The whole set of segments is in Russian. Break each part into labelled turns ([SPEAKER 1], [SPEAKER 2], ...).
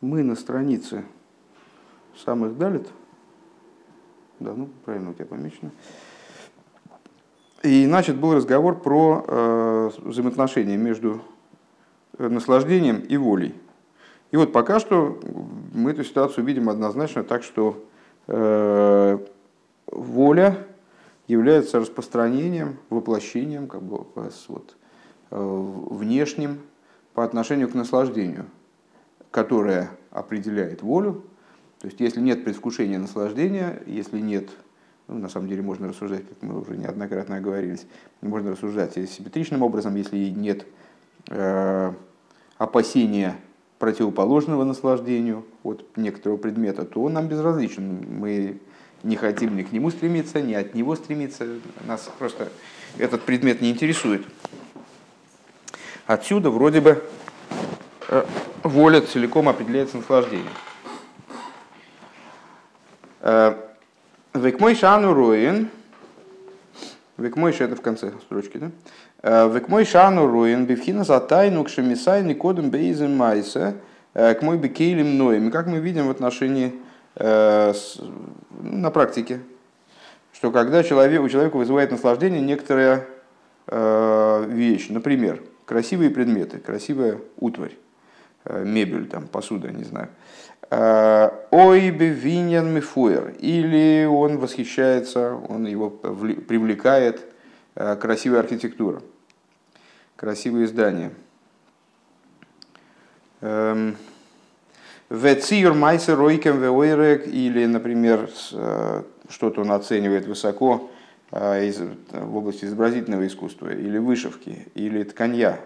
[SPEAKER 1] Мы на странице самых далит. Да, ну правильно у тебя помечено. И значит был разговор про э, взаимоотношения между э, наслаждением и волей. И вот пока что мы эту ситуацию видим однозначно так, что э, воля является распространением, воплощением, как бы вот, э, внешним по отношению к наслаждению, которое определяет волю. То есть, если нет предвкушения наслаждения, если нет, ну, на самом деле можно рассуждать, как мы уже неоднократно оговорились, можно рассуждать симметричным образом, если нет э, опасения противоположного наслаждению от некоторого предмета, то он нам безразличен. Мы не хотим ни к нему стремиться, ни от него стремиться. Нас просто этот предмет не интересует. Отсюда вроде бы воля целиком определяется наслаждением. Э, Векмой шану роин. Векмой это в конце строчки, да? Э, Векмой шану роин бифхина за тайну к шемисай никодом бейзем майса к мой бекейлем ноем. Как мы видим в отношении на практике, что когда человек, у человека вызывает наслаждение некоторая вещь, например, красивые предметы, красивая утварь, мебель, там, посуда, не знаю, Ой, бевиньян мифуэр. Или он восхищается, он его привлекает э, красивая архитектура, красивые здания. Эм, Вециюр майсер ройкем веойрек, или, например, э, что-то он оценивает высоко э, в области изобразительного искусства, или вышивки, или тканья.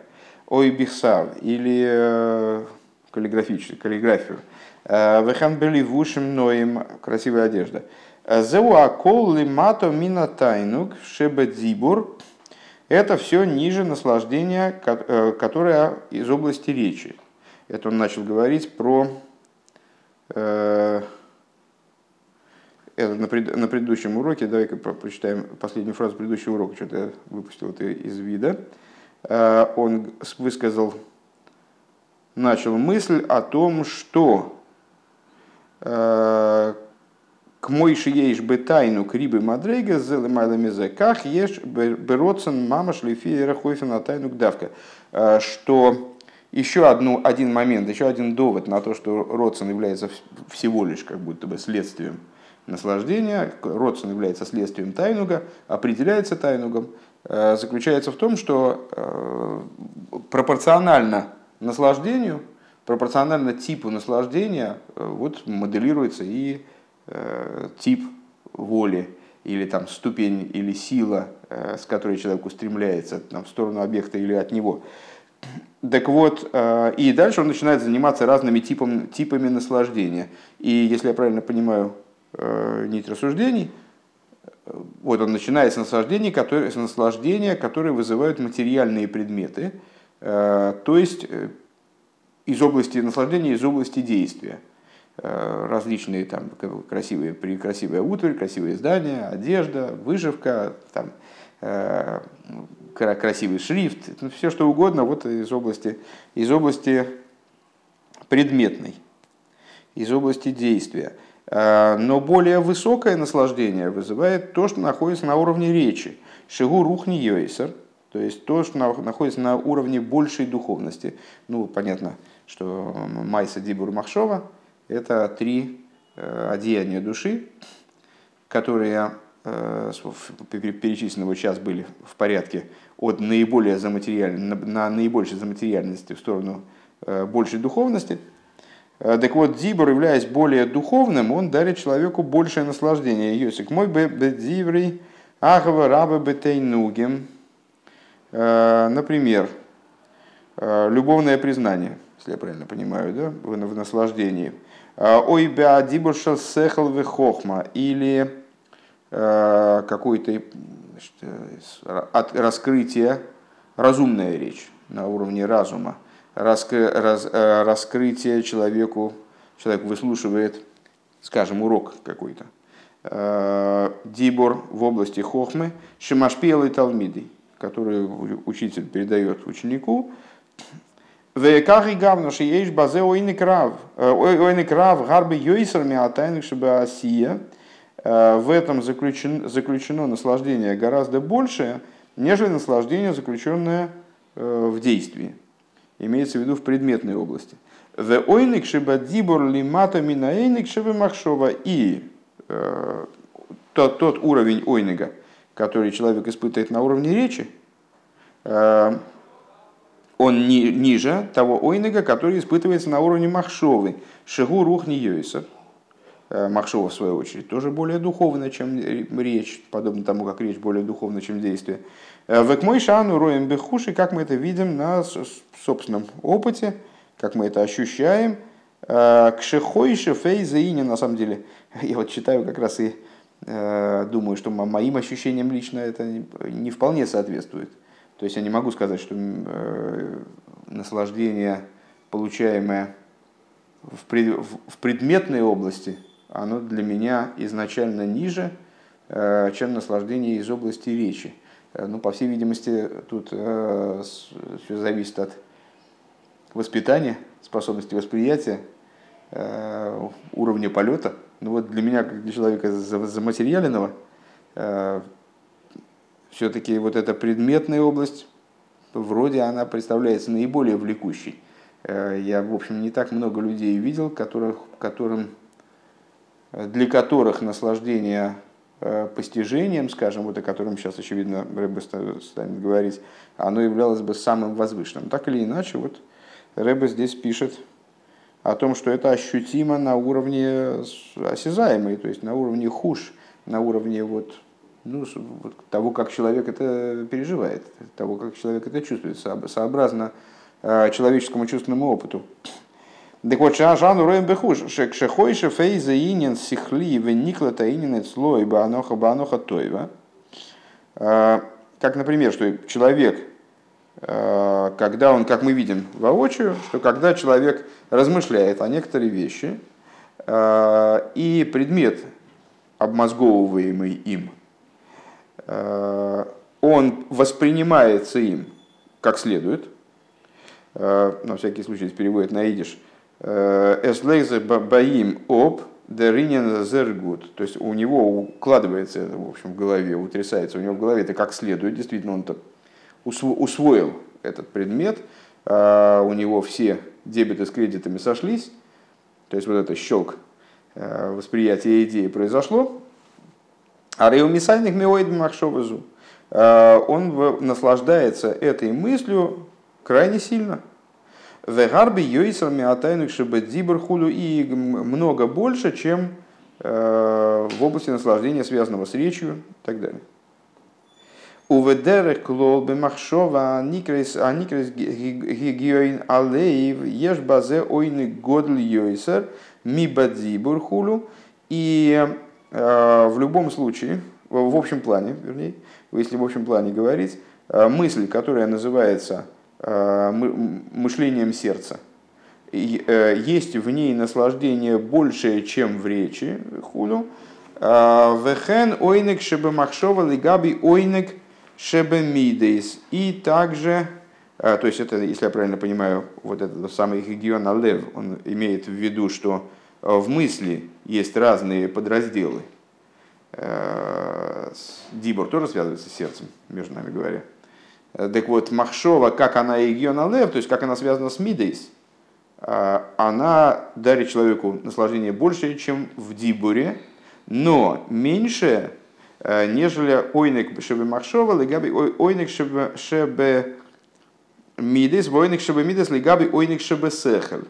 [SPEAKER 1] Ой, бихсав, или каллиграфию. Э, Вехан были вушим ноем, красивая одежда. Э, Зеуакол лимато мина тайнук шебедзибур. Это все ниже наслаждения, э, которое из области речи. Это он начал говорить про это на, пред, на предыдущем уроке, давай-ка прочитаем последнюю фразу предыдущего урока, что-то я выпустил это из вида. Он высказал, начал мысль о том, что к мойши ешь бы тайну крибы мадрейга зелы майлами как ешь бероцен мама шлифи рахойфа тайну гдавка. Э, что еще одну, один момент, еще один довод на то, что родсон является всего лишь как будто бы следствием наслаждения, родсон является следствием тайнуга, определяется тайнугом, э, заключается в том, что э, пропорционально наслаждению – пропорционально типу наслаждения э, вот моделируется и э, тип воли или там ступень или сила, э, с которой человек устремляется там, в сторону объекта или от него. Так вот, э, и дальше он начинает заниматься разными типом, типами наслаждения. И если я правильно понимаю э, нить рассуждений, э, вот он начинает с наслаждения, которые, с наслаждения, которые вызывают материальные предметы, э, то есть э, из области наслаждения, из области действия. Э, различные там красивые, красивая утварь, красивые здания, одежда, выживка, там, красивый шрифт, ну, все что угодно вот из области, из области предметной, из области действия. Э, но более высокое наслаждение вызывает то, что находится на уровне речи. Шигу рухни йойсер, то есть то, что находится на уровне большей духовности. Ну, понятно, что Майса Дибур Махшова – это три э, одеяния души, которые э, перечисленного сейчас были в порядке от наиболее заматериальной, на наибольшей заматериальности в сторону большей духовности. Так вот, Дибур, являясь более духовным, он дарит человеку большее наслаждение. Йосик мой бедзиврей, ахава раба бетейнугем. Например, любовное признание – если я правильно понимаю, да, в, наслаждении. А, ой, беадибуршал сехал вехохма, или э, какое-то раскрытие, разумная речь на уровне разума, раскры, раз, э, раскрытие человеку, человек выслушивает, скажем, урок какой-то. Э, дибор в области хохмы, шимашпиел и талмиды, который учитель передает ученику, Векахи гавно шиеш базе ойны крав. Ойны крав гарбы йойсерми атайных чтобы осия. В этом заключено, заключено наслаждение гораздо большее, нежели наслаждение, заключенное в действии. Имеется в виду в предметной области. В ойник шиба дибор лимата минаэйник шиба махшова. И тот, тот уровень ойнига, который человек испытывает на уровне речи, он ни, ниже того ойнега, который испытывается на уровне махшовы. Шигу рух не йойсер. Э, махшова, в свою очередь, тоже более духовно, чем речь, подобно тому, как речь более духовна, чем действие. Э, в мой шану роем бехуши, как мы это видим на собственном опыте, как мы это ощущаем. Э, к шехойше фейзаине, на самом деле, я вот читаю как раз и думаю, что моим ощущениям лично это не вполне соответствует. То есть я не могу сказать, что наслаждение, получаемое в предметной области, оно для меня изначально ниже, э, чем наслаждение из области речи. Э, ну, по всей видимости, тут все зависит от воспитания, способности восприятия, уровня полета. Ну вот для меня, как для человека заматериаленного, все-таки вот эта предметная область, вроде она представляется наиболее влекущей. Э, я, в общем, не так много людей видел, которых, которым, для которых наслаждение э, постижением, скажем, вот о котором сейчас, очевидно, Рэбе станет говорить, оно являлось бы самым возвышенным. Так или иначе, вот Рэбе здесь пишет о том, что это ощутимо на уровне осязаемой, то есть на уровне хуш, на уровне вот ну, того, как человек это переживает, того, как человек это чувствует, сообразно э, человеческому чувственному опыту. Так вот, Жану Роем Бехуш, Шехойша Фейза Инин Сихли Веникла Таинин Слой Баноха Баноха Тойва. Э, как, например, что человек, э, когда он, как мы видим воочию, что когда человек размышляет о некоторые вещи, и предмет, обмозговываемый им, он воспринимается им как следует, на всякий случай переводит на идиш, «Эслейзе баим об деринен зергут». То есть у него укладывается это в, общем, в голове, утрясается у него в голове это как следует. Действительно, он усвоил этот предмет, у него все дебеты с кредитами сошлись, то есть вот это щелк восприятия идеи произошло, а Реумисальник Меоид Махшовазу, э, он наслаждается этой мыслью крайне сильно. Вегарби Йойсер Миатайнук Шебедзибр Хулю и много больше, чем э, в области наслаждения, связанного с речью и так далее. Уведерек клол бемахшова аникрес аникрес гигиоин алеев еш базе ойны годл йойсер ми бадзибур хулю и Э, в любом случае, в общем плане, вернее, если в общем плане говорить, э, мысль, которая называется мышлением сердца, есть в ней наслаждение большее, чем в речи худу. Вехен ойнек шебе махшова лигаби ойнек шебе мидейс. И также, то есть это, если я правильно понимаю, вот этот самый регион Алев, он имеет в виду, что в мысли есть разные подразделы. Э, Дибор тоже связывается с сердцем, между нами говоря. Э, так вот, Махшова, как она и Гиона Лев, то есть как она связана с Мидейс, э, она дарит человеку наслаждение больше, чем в Дибуре, но меньше, нежели ойник шебе Махшова, легаби ойник шебе Мидейс, ойник шебе Мидейс, легаби ойник шебе Сехель.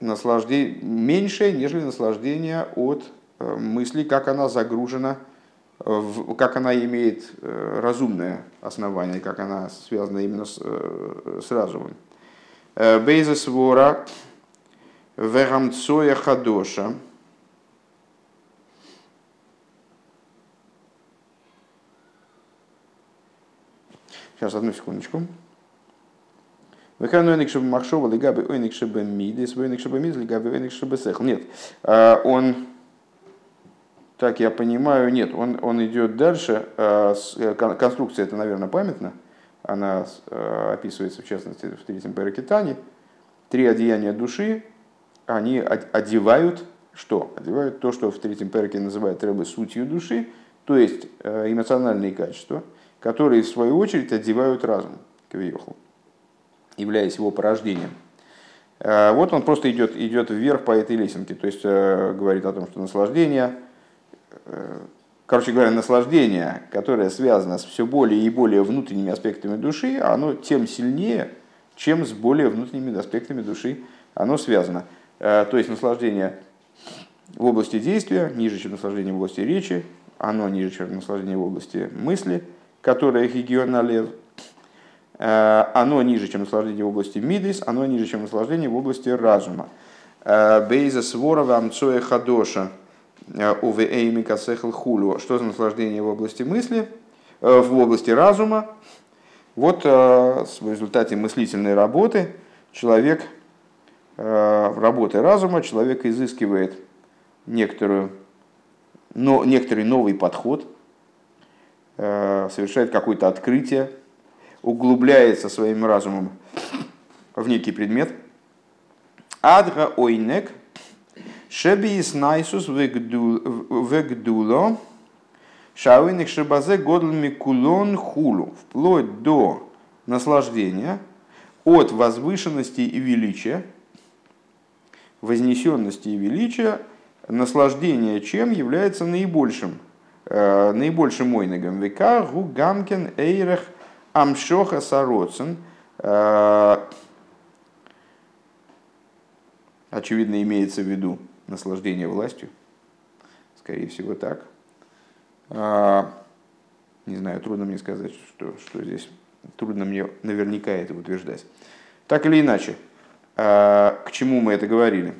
[SPEAKER 1] Наслаждение, меньшее, нежели наслаждение от э, мысли, как она загружена, как она имеет э, разумное основание, как она связана именно с, э, с разумом. Бейзес вора верамцоя хадоша. Сейчас, одну секундочку. Вехану эник шебе махшова лигаби ойник шебе мидис, ойник шебе мидис лигаби ойник шебе сехл. Нет, он, так я понимаю, нет, он, он идет дальше. А, э, конструкция это, наверное, памятна. она описывается, в частности, в третьем Паракитане. Три одеяния души, они одевают что? Одевают то, что в третьем перке называют рыбы сутью души, то есть эмоциональные качества, которые в свою очередь одевают разум, кавиоху, являясь его порождением. Вот он просто идет, идет вверх по этой лесенке, то есть говорит о том, что наслаждение короче говоря, наслаждение, которое связано с все более и более внутренними аспектами души, оно тем сильнее, чем с более внутренними аспектами души оно связано. Э, то есть наслаждение в области действия ниже, чем наслаждение в области речи, оно ниже, чем наслаждение в области мысли, которое хигионалев, э, оно ниже, чем наслаждение в области мидис, оно ниже, чем наслаждение в области разума. Э, Бейза сворова амцоя хадоша – УВЭйми касехл хулю. Что за наслаждение в области мысли, э, в области разума? Вот э, в результате мыслительной работы человек, э, в работе разума человек изыскивает некоторую, но, некоторый новый подход, совершает какое-то открытие, углубляется своим разумом в некий предмет. Адга ойнек – Шебиис найсус вегдуло, шауиник шебазе годлми кулон хулу, вплоть до наслаждения от возвышенности и величия, вознесенности и величия, наслаждение чем является наибольшим, э, наибольшим ойнегом. Века гу гамкен эйрех амшоха сароцен, э, очевидно имеется в виду наслаждение властью. Скорее всего, так. А, не знаю, трудно мне сказать, что, что здесь. Трудно мне наверняка это утверждать. Так или иначе, а, к чему мы это говорили?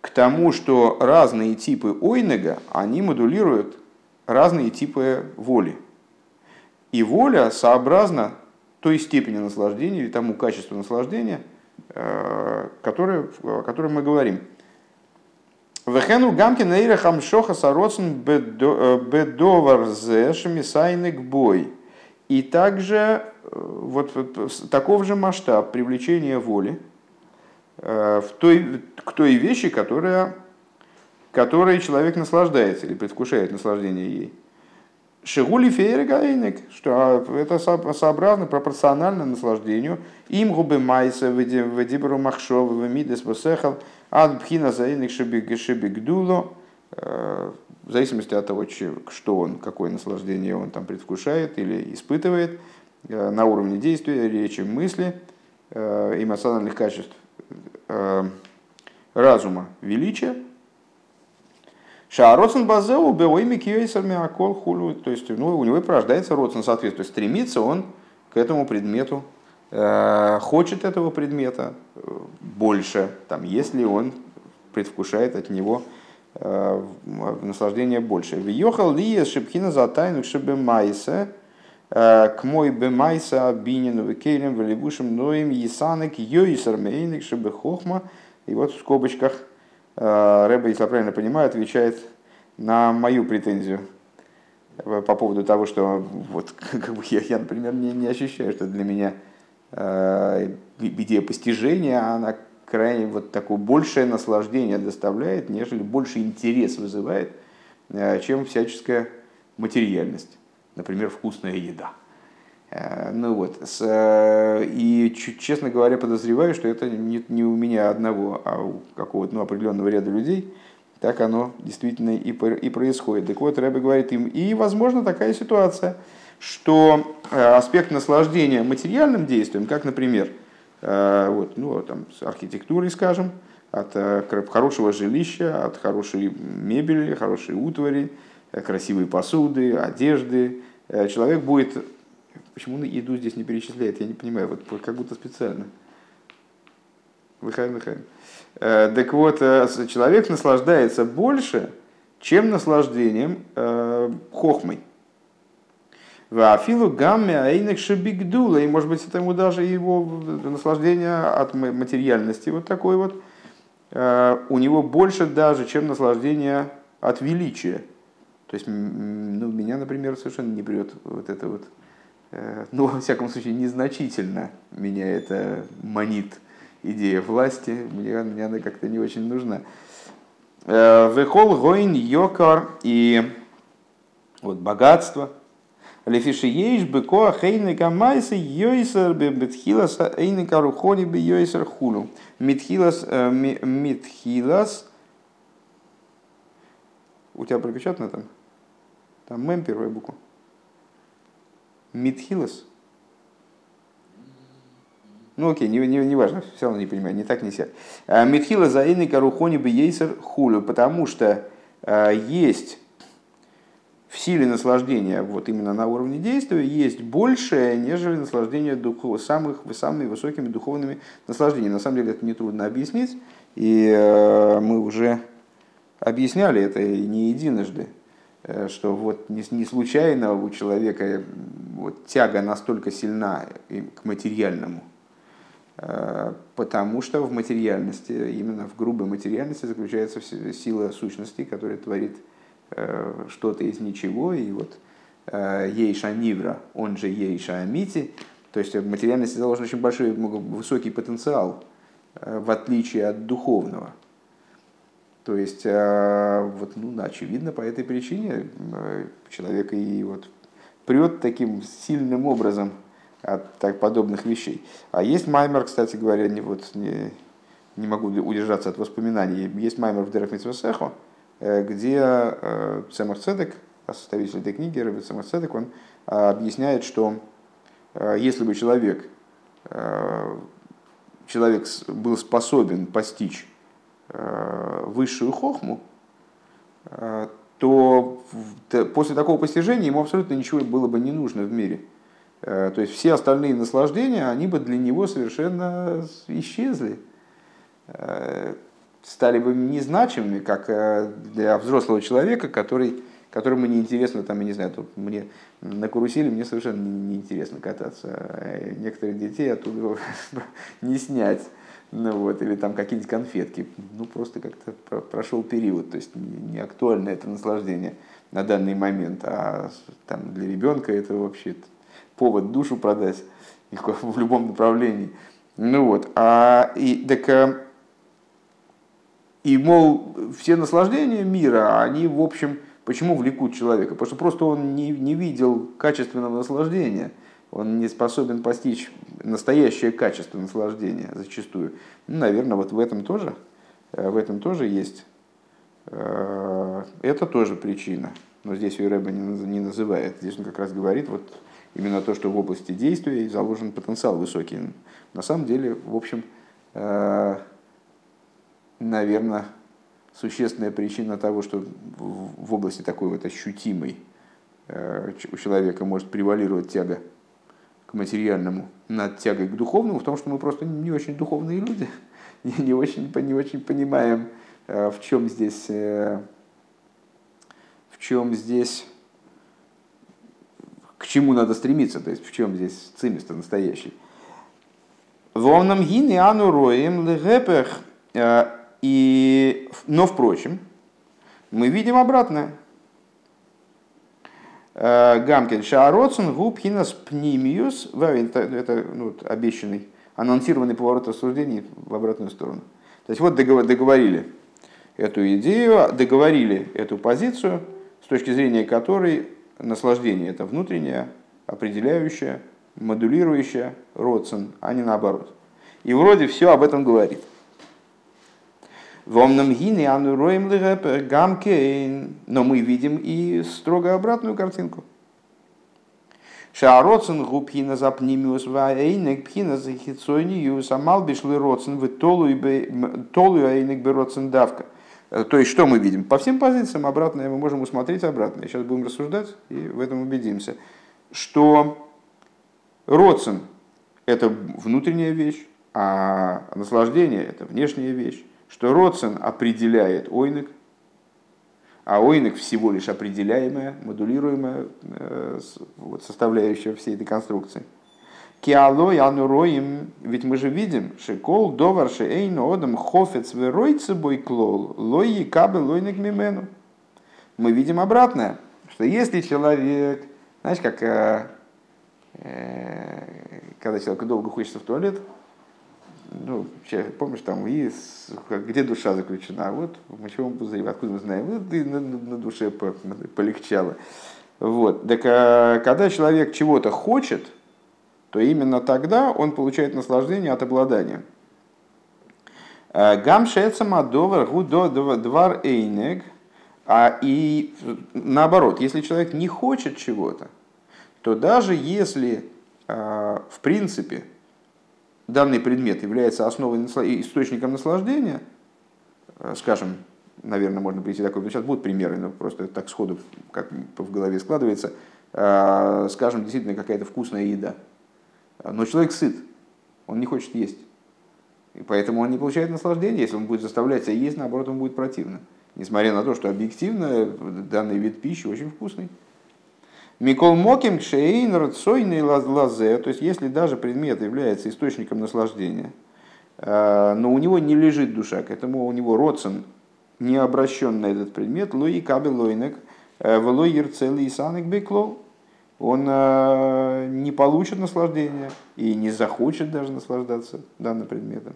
[SPEAKER 1] К тому, что разные типы ойнега, они модулируют разные типы воли. И воля сообразна той степени наслаждения или тому качеству наслаждения, а, которое, о котором мы говорим. Вехену гамки нейра хамшоха сароцен бедовар зе шемисайник бой. И также э, вот, вот таков же масштаб привлечения воли э, в той, к той вещи, которая, которой человек наслаждается или предвкушает наслаждение ей. Шигули фейрегайник, что это сообразно, пропорционально наслаждению. Им губы майса, ведибру махшов, мидес посехал, ад пхина заиник шебигдуло, э, в зависимости от того, что он, какое наслаждение он там предвкушает или испытывает, э, на уровне действия, речи, мысли, э, эмоциональных качеств разума, величия, Шаароцен базеу беойми киейсерми акол хулю. То есть ну, у него порождается родствен соответственно. Стремится он к этому предмету, э, хочет этого предмета э, больше, там, если он предвкушает от него э, наслаждение больше. Въехал ли шипхина за тайну шибе майса, к мой бы майса бинину векелем велибушем ноем есанек йойсер мейник шибе хохма. И вот в скобочках Э, Рэба, если я правильно понимаю, отвечает на мою претензию по поводу того, что вот, как бы я, я, например, не, не ощущаю, что для меня э, идея постижения, она крайне вот такое большее наслаждение доставляет, нежели больше интерес вызывает, э, чем всяческая материальность, например, вкусная еда. Э, ну вот, с, э, и, честно говоря, подозреваю, что это не, не у меня одного, а у какого-то ну, определенного ряда людей. Так оно действительно и, и происходит. Так вот, Рэбе говорит им, и, возможно, такая ситуация, что э, аспект наслаждения материальным действием, как, например, вот, ну, там, с архитектурой, скажем, от хорошего жилища, от хорошей мебели, хорошей утвари, красивой посуды, одежды, человек будет Почему еду здесь не перечисляет, я не понимаю, вот как будто специально. Выхаем, выхаем. Э, так вот, э, человек наслаждается больше, чем наслаждением э, хохмой. Афилу гамме айнек шабигдула. И может быть это ему даже его наслаждение от материальности вот такой вот. У него больше даже, чем наслаждение от величия. То есть ну, меня, например, совершенно не прет вот это вот ну, во всяком случае, незначительно меня это манит идея власти, мне, мне она как-то не очень нужна. Вехол гоин йокар и вот богатство. Лефиши ейш быко хейны камайсы йойсер бетхилас эйны карухони би йойсер хулу. Митхилас, митхилас. У тебя пропечатано там? Там мем первая буква. Митхилас. Ну окей, не, не, не важно, все равно не понимаю, не так, не сяк. А, Митхила заины карухони бы ейсер хулю, потому что э, есть в силе наслаждения, вот именно на уровне действия, есть большее, нежели наслаждение духов, самых, самыми высокими духовными наслаждениями. На самом деле это нетрудно объяснить, и э, мы уже объясняли это не единожды, что вот не, не случайно у человека вот, тяга настолько сильна к материальному – Э, потому что в материальности, именно в грубой материальности заключается сила сущности, которая творит э, что-то из ничего, и вот э, Ейша Нивра, он же Ейша Амити, то есть в материальности заложен очень большой, высокий потенциал, в отличие от духовного. То есть, вот, ну, очевидно, по этой причине человек и вот прет таким сильным образом – от так, подобных вещей. А есть маймер, кстати говоря, не, вот, не, не могу удержаться от воспоминаний, есть маймер в Дерах Митсвесехо, э, где э, Цемах Цедек, составитель этой книги, Рэбби Цемах Цедек, он объясняет, что если бы человек, человек был способен постичь высшую хохму, то после такого постижения ему абсолютно ничего было бы не нужно в мире – Э, то есть все остальные наслаждения, они бы для него совершенно исчезли, э, стали бы незначимыми, как э, для взрослого человека, который, которому неинтересно, там, я не знаю, тут мне на карусели мне совершенно неинтересно кататься. Некоторых детей оттуда не снять. Ну вот, или там какие-нибудь конфетки. Ну, просто как-то прошел период, то есть не актуально это наслаждение на данный момент, а там для ребенка это вообще повод душу продать в любом направлении. Ну вот, а, и, так, э, и, мол, все наслаждения мира, они, в общем, почему влекут человека? Потому что просто он не, не видел качественного наслаждения, он не способен постичь настоящее качество наслаждения зачастую. Ну, наверное, вот в этом тоже, э, в этом тоже есть, э, это тоже причина. Но здесь ее Рэба не называет. Здесь он как раз говорит, вот именно то, что в области действия заложен потенциал высокий. На самом деле, в общем, э, наверное, существенная причина того, что в области такой вот ощутимой у человека может превалировать тяга к материальному над тягой к духовному, в том, что мы просто не очень духовные люди, не очень, не очень понимаем, э, в чем здесь, в чем здесь к чему надо стремиться, то есть в чем здесь цимис настоящий. Вовнам гины ану роем легепех. Э, и, но, впрочем, мы видим обратное. Э, Гамкин Шаароцин губхинас пнимиус, это, это ну, обещанный, анонсированный поворот рассуждений в обратную сторону. То есть вот договорили эту идею, договорили эту позицию, с точки зрения которой наслаждение это внутреннее, определяющее, модулирующее родствен, а не наоборот. И вроде все об этом говорит. Вомном гини ануроем гамкейн. Но мы видим и строго обратную картинку. Шаароцен губхина запнимиус ваэйнек пхина захицойниюс амал бишлы роцен в толу айнек бероцен давка. То есть, что мы видим? По всем позициям обратное мы можем усмотреть обратное. Сейчас будем рассуждать и в этом убедимся. Что родствен – это внутренняя вещь, а наслаждение – это внешняя вещь. Что родствен определяет ойник, а ойник всего лишь определяемая, модулируемая э, составляющая всей этой конструкции – Киалой ануроим, ведь мы же видим, шекол довар шейн одам хофец веройцы бой клол, лой кабы лойник мимену. Мы видим обратное, что если человек, знаешь, как э, э, когда человеку долго хочется в туалет, ну, помнишь, там, и с, где душа заключена, вот в мочевом пузыре, откуда мы знаем, вот и на, на душе полегчало. Вот. Так а, когда человек чего-то хочет, то именно тогда он получает наслаждение от обладания. Гам шецама довар двар эйнег. А и наоборот, если человек не хочет чего-то, то даже если а, в принципе данный предмет является основой источником наслаждения, а, скажем, наверное, можно прийти такой, сейчас будут примеры, но просто так сходу, как в голове складывается, а, скажем, действительно какая-то вкусная еда, но человек сыт, он не хочет есть. И поэтому он не получает наслаждения. Если он будет заставлять себя есть, наоборот, ему будет противно. Несмотря на то, что объективно данный вид пищи очень вкусный. Микол Моким Кшейн Рацойный Лазе, то есть если даже предмет является источником наслаждения, э, но у него не лежит душа, к этому у него родствен не обращен на этот предмет, лои кабел лойнек, э, влой ерцелый санек он э, не получит наслаждения и не захочет даже наслаждаться данным предметом.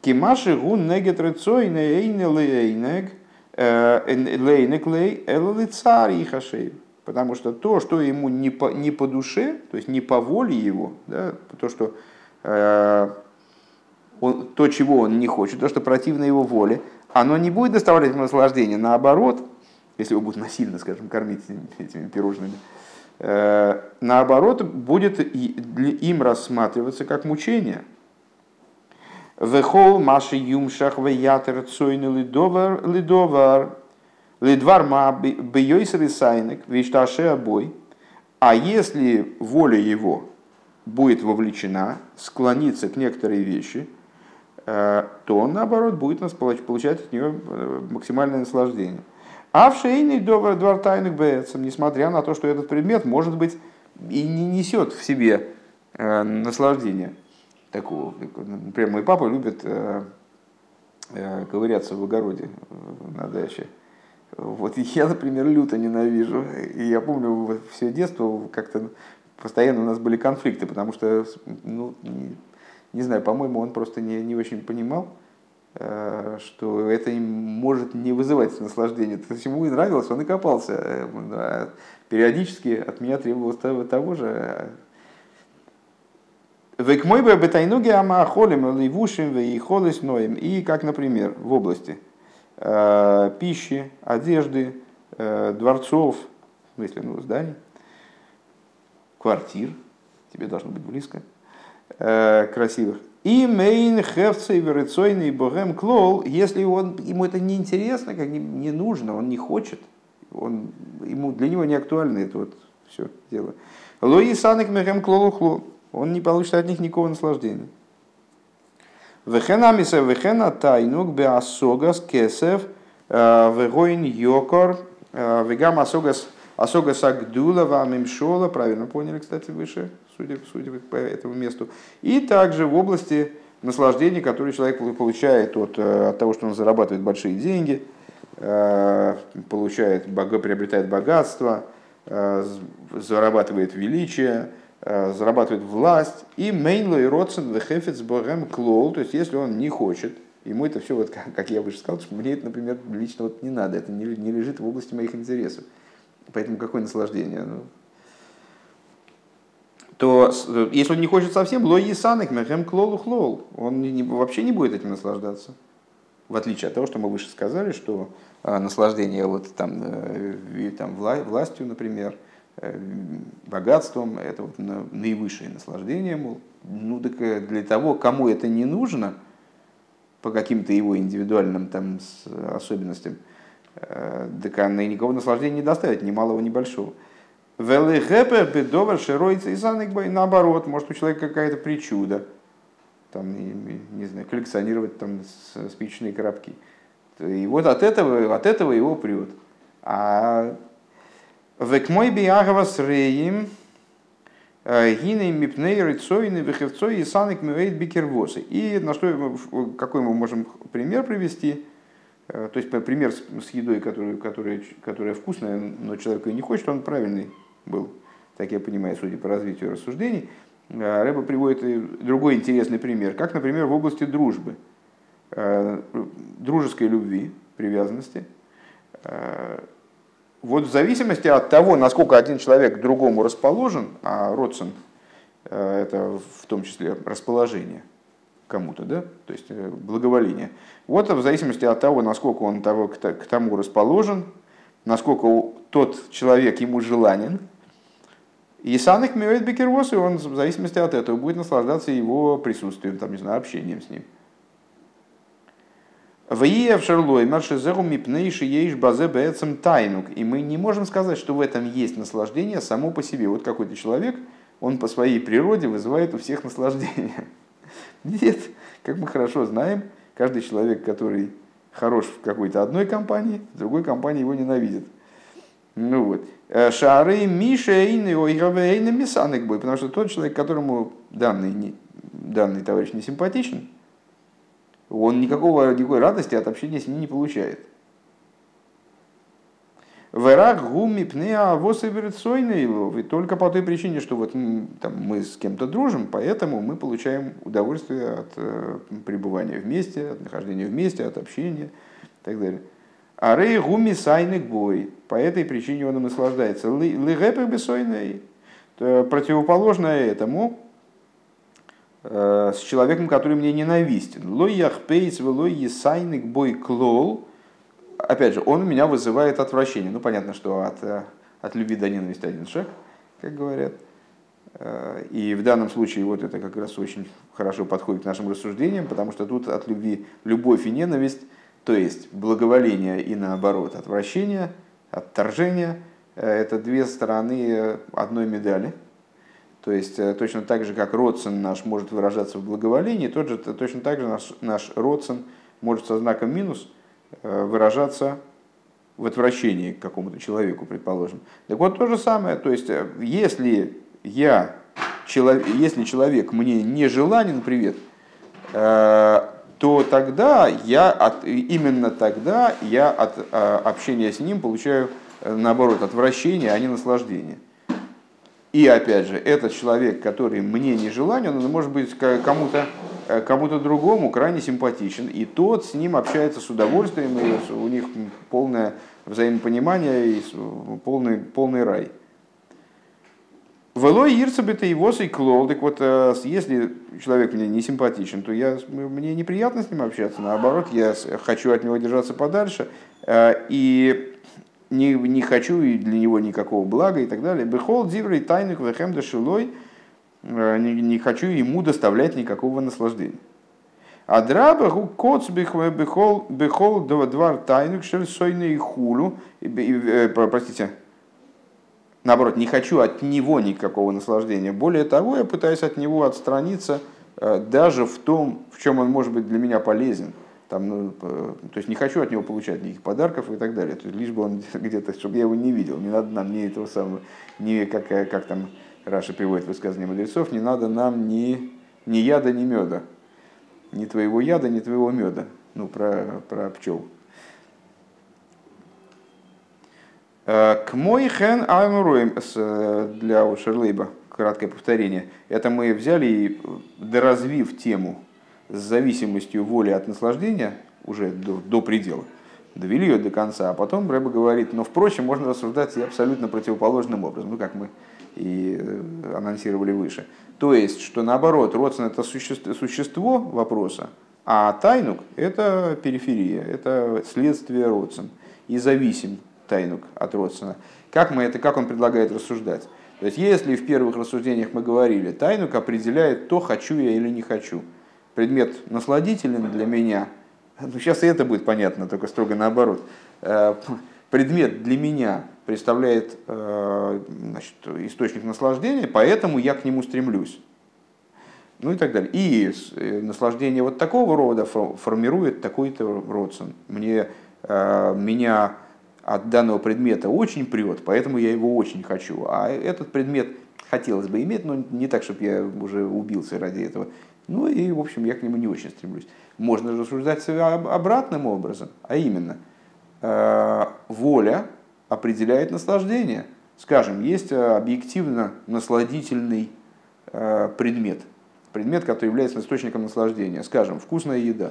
[SPEAKER 1] Кимаши гун негет рецойне эйне лейнек, лейнек лей элли царь и. Потому что то, что ему не по, не по душе, то есть не по воле его, да, то, что э, он, то, чего он не хочет, то, что противно его воле, оно не будет доставлять ему наслаждение. Наоборот, если его будут насильно, скажем, кормить этими пирожными, э, наоборот, будет им рассматриваться как мучение. Вехол маши юмшах веятер цойны лидовар Лидвар бейойсер сайнек, вишташе обой. А если воля его будет вовлечена, склониться к некоторой вещи, э, то он, наоборот, будет получать от нее э, максимальное наслаждение. А в шейный двор тайных несмотря на то, что этот предмет, может быть, и не несет в себе э, наслаждения такого. Например, мой папа любит ковыряться в огороде на даче. Вот я, например, люто ненавижу. И я помню все детство как-то постоянно у нас были конфликты, потому что, ну, не, не знаю, по-моему, он просто не, не очень понимал, э, что это может не вызывать наслаждения. То есть ему и нравилось, он и копался. Э, периодически от меня требовалось того же. Век мой бы бетайнуги ама холим ливушим и холис ноем. И как, например, в области – Э, пищи, одежды, э, дворцов, в смысле, ну, зданий, квартир, тебе должно быть близко, э, красивых. И мейн хевцей верыцойный богем клол, если он, ему это не интересно, как не, нужно, он не хочет, он, ему, для него не актуально это вот все дело. Лои санек мехем клолу хло, он не получит от них никакого наслаждения. Вехенамиса вехена тайнук беасогас кесев вегоин йокор вегам асогас асогас агдула вамимшола, правильно поняли, кстати, выше, судя, судя по этому месту. И также в области наслаждения, которое человек получает от, от того, что он зарабатывает большие деньги, получает, приобретает богатство, зарабатывает величие, Э, зарабатывает власть, и мейнло и родсен вехефец богем клол, то есть если он не хочет, ему это все, вот, как, я выше сказал, что мне это, например, лично вот не надо, это не, не лежит в области моих интересов. Поэтому какое наслаждение? Ну, то если он не хочет совсем, ло есанек мехем клолу хлол, он не, вообще не будет этим наслаждаться. В отличие от того, что мы выше сказали, что а, наслаждение вот, там, э, там, вла, властью, например, Э, богатством, это вот наивысшее наслаждение, мол, ну так э, для того, кому это не нужно, по каким-то его индивидуальным там особенностям, э, так она никакого наслаждения не доставит, ни малого, ни большого. Велихепер бедовар широйца и саныкбай, наоборот, может у человека какая-то причуда, там, не знаю, коллекционировать там спичные коробки. И вот от этого, от этого его прет. А Век мой биагава с реем, э, гины мипней рыцойны вехевцой и саник мивейт бикервосы. И на что, какой мы можем пример привести? Э, то есть пример с едой, которая, которая, которая вкусная, но человек ее не хочет, он правильный был. так я понимаю, судя по развитию рассуждений, Рэба приводит другой интересный пример, как, например, в области дружбы, дружеской любви, привязанности. Вот в зависимости от того, насколько один человек к другому расположен, а родствен это в том числе расположение кому-то, да, то есть благоволение. Вот в зависимости от того, насколько он того, к тому расположен, насколько тот человек ему желанен, и саных миоид бекервос, и он в зависимости от этого будет наслаждаться его присутствием, там, не знаю, общением с ним. В шерлой маршизеру мипнейши ейш базе бэцем тайнук. И мы не можем сказать, что в этом есть наслаждение само по себе. Вот какой-то человек, он по своей природе вызывает у всех наслаждение. Нет, как мы хорошо знаем, каждый человек, который хорош в какой-то одной компании, в другой компании его ненавидит. Ну вот. Э, шары Миша Эйны Мисанек бой, потому что тот человек, которому данный, данный товарищ не симпатичен, он никакого, никакой радости от общения с ним не получает. Верак гуми пнеа и только по той причине, что вот там, мы с кем-то дружим, поэтому мы получаем удовольствие от э, пребывания вместе, от нахождения вместе, от общения и так далее. А рей гуми сайник бой. По этой причине он и наслаждается. Лигепер бесойный. Противоположное этому с человеком, который мне ненавистен. Лой яхпейц лой есайник бой клол. Опять же, он меня вызывает отвращение. Ну, понятно, что от, э, от любви до ненависти один шаг, как говорят. Э, и в данном случае вот это как раз очень хорошо подходит к нашим рассуждениям, потому что тут от любви любовь и ненависть то есть благоволение и наоборот отвращение, отторжение – это две стороны одной медали. То есть э, точно так же, как родствен наш может выражаться в благоволении, тот же, точно так же наш, наш родствен может со знаком минус э, выражаться в отвращении к какому-то человеку, предположим. Так вот то же самое, то есть э, если я, если человек мне не желанен, привет, то тогда я от, именно тогда я от общения с ним получаю, э, наоборот, отвращение, а не наслаждение. И опять же, этот человек, который мне не желанен, он может быть кому-то э, кому-то другому крайне симпатичен, и тот с ним общается с удовольствием, и у них полное взаимопонимание и полный, полный рай. Велой Ирцебета и Вос и Клол, так вот, э, если человек мне не симпатичен, то я, мне неприятно с ним общаться, наоборот, я хочу от него держаться подальше, э, и не, не хочу для него никакого блага и так далее. Бехол диврей тайных вехем дешилой, э, не, не хочу ему доставлять никакого наслаждения. А драба коц бехол бехол двар тайных шель сойный хулу, простите, наоборот, не хочу от него никакого наслаждения. Более того, я пытаюсь от него отстраниться э, даже в том, в чем он может быть для меня полезен. Там, ну, то есть не хочу от него получать никаких подарков и так далее. То есть лишь бы он где-то, чтобы я его не видел. Не надо нам ни этого самого, ни как, э, как там Раша приводит высказывание мудрецов, не надо нам ни, ни яда, ни меда. Ни твоего яда, ни твоего меда. Ну, про, про пчел. К мой хен аймруем для Шерлейба, краткое повторение. Это мы взяли и доразвив тему с зависимостью воли от наслаждения уже до, до предела, довели ее до конца, а потом Рэба говорит, но впрочем, можно рассуждать и абсолютно противоположным образом, ну как мы и э, анонсировали выше. То есть, что наоборот, родствен это существо, существо вопроса, а тайнук это периферия, это следствие родствен и зависим тайнук от родственного. Как, мы это, как он предлагает рассуждать? То есть, если в первых рассуждениях мы говорили, тайнук определяет то, хочу я или не хочу. Предмет насладителен для меня. Ну, сейчас и это будет понятно, только строго наоборот. Э, предмет для меня представляет э, значит, источник наслаждения, поэтому я к нему стремлюсь. Ну и так далее. И э, наслаждение вот такого рода формирует такой-то родствен. Мне, меня от данного предмета очень прет, поэтому я его очень хочу. А этот предмет хотелось бы иметь, но не так, чтобы я уже убился ради этого. Ну и, в общем, я к нему не очень стремлюсь. Можно рассуждать обратным образом, а именно, э, воля определяет наслаждение. Скажем, есть объективно насладительный предмет, предмет, который является источником наслаждения. Скажем, вкусная еда.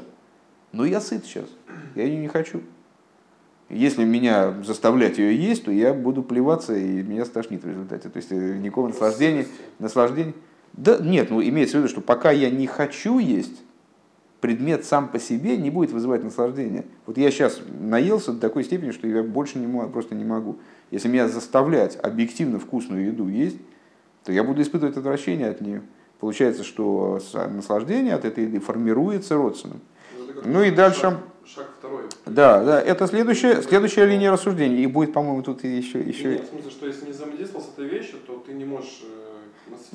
[SPEAKER 1] Но я сыт сейчас, я ее не хочу. Если меня заставлять ее есть, то я буду плеваться, и меня стошнит в результате. То есть никакого наслаждения, наслаждения. Да нет, ну имеется в виду, что пока я не хочу есть, предмет сам по себе не будет вызывать наслаждение. Вот я сейчас наелся до такой степени, что я больше не могу, просто не могу. Если меня заставлять объективно вкусную еду есть, то я буду испытывать отвращение от нее. Получается, что наслаждение от этой еды формируется родственным. Ну, ну и дальше... Шаг,
[SPEAKER 2] шаг второй.
[SPEAKER 1] Да, да, это следующая, следующая линия рассуждения. И будет, по-моему, тут еще... еще...
[SPEAKER 2] Нет, в смысле, что если не взаимодействовал с этой вещью, то ты не можешь э,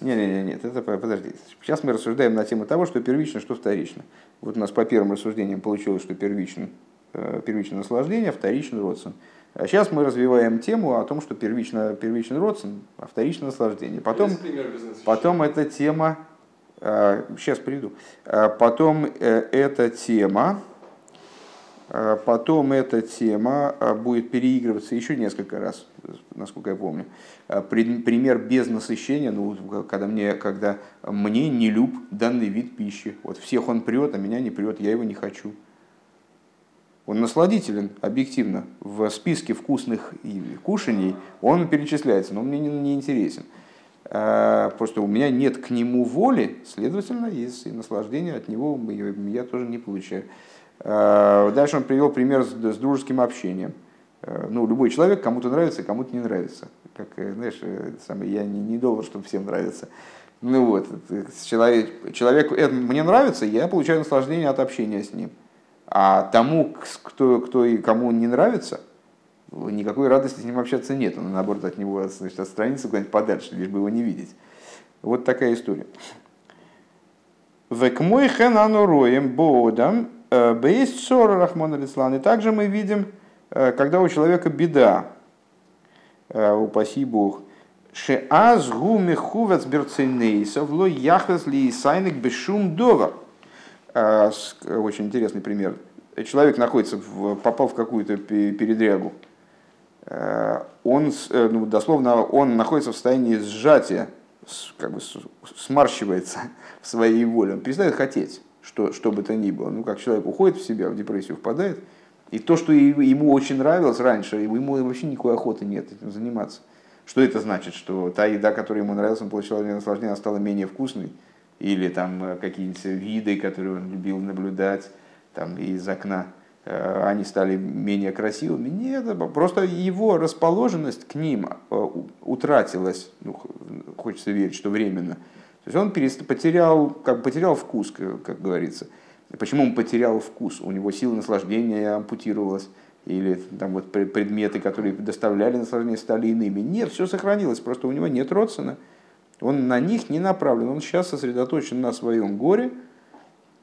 [SPEAKER 1] нет, нет, нет, это подожди. Сейчас мы рассуждаем на тему того, что первично, что вторично. Вот у нас по первым рассуждениям получилось, что первично, э, первичное наслаждение, вторичный родствен. А сейчас мы развиваем тему о том, что первично, первичный родствен, а вторичное наслаждение. Потом, потом эта тема, сейчас э, приведу, э, потом эта тема, потом эта тема а, будет переигрываться еще несколько раз, насколько я помню. А, пример без насыщения, ну, когда, мне, когда мне не люб данный вид пищи. Вот всех он прет, а меня не прет, я его не хочу. Он насладителен, объективно. В списке вкусных кушаний он перечисляется, но мне не, не интересен. Просто у меня нет к нему воли, следовательно, и наслаждение от него я тоже не получаю. Э, дальше он привел пример с, дружеским общением. Э, ну, любой человек кому-то нравится, кому-то не нравится. Как, э, знаешь, самое, я не, должен, чтобы всем нравится. Ну вот, человек, человек это мне нравится, я получаю наслаждение от общения с ним. А тому, кто, кто и кому не нравится, никакой радости с ним общаться нет. Он, наоборот, от него значит, отстранится куда-нибудь подальше, лишь бы его не видеть. Вот такая история. Век мой хен роем бодам Э, Бейс ссора Рахмана Лислан. И также мы видим, э, когда у человека беда, э, упаси Бог, Шеаз гу мехувец берцейнейсов ло яхвес ли сайник бешум дова. Очень интересный пример. Человек находится, в, попал в какую-то передрягу. Он, ну, дословно, он находится в состоянии сжатия, как бы смарщивается в своей воле. Он перестает хотеть что, что бы то ни было. Ну, как человек уходит в себя, в депрессию впадает, и то, что ему очень нравилось раньше, ему вообще никакой охоты нет этим заниматься. Что это значит? Что та еда, которая ему нравилась, он получал наслаждение, она стала менее вкусной? Или там э, какие-нибудь виды, которые он любил наблюдать там, из окна, э, они стали менее красивыми? Нет, просто его расположенность к ним э, утратилась, ну, хочется верить, что временно – то есть он потерял, как потерял вкус, как говорится. Почему он потерял вкус? У него сила наслаждения ампутировалась, или там вот предметы, которые доставляли наслаждение, стали иными. Нет, все сохранилось, просто у него нет родствена. Он на них не направлен, он сейчас сосредоточен на своем горе,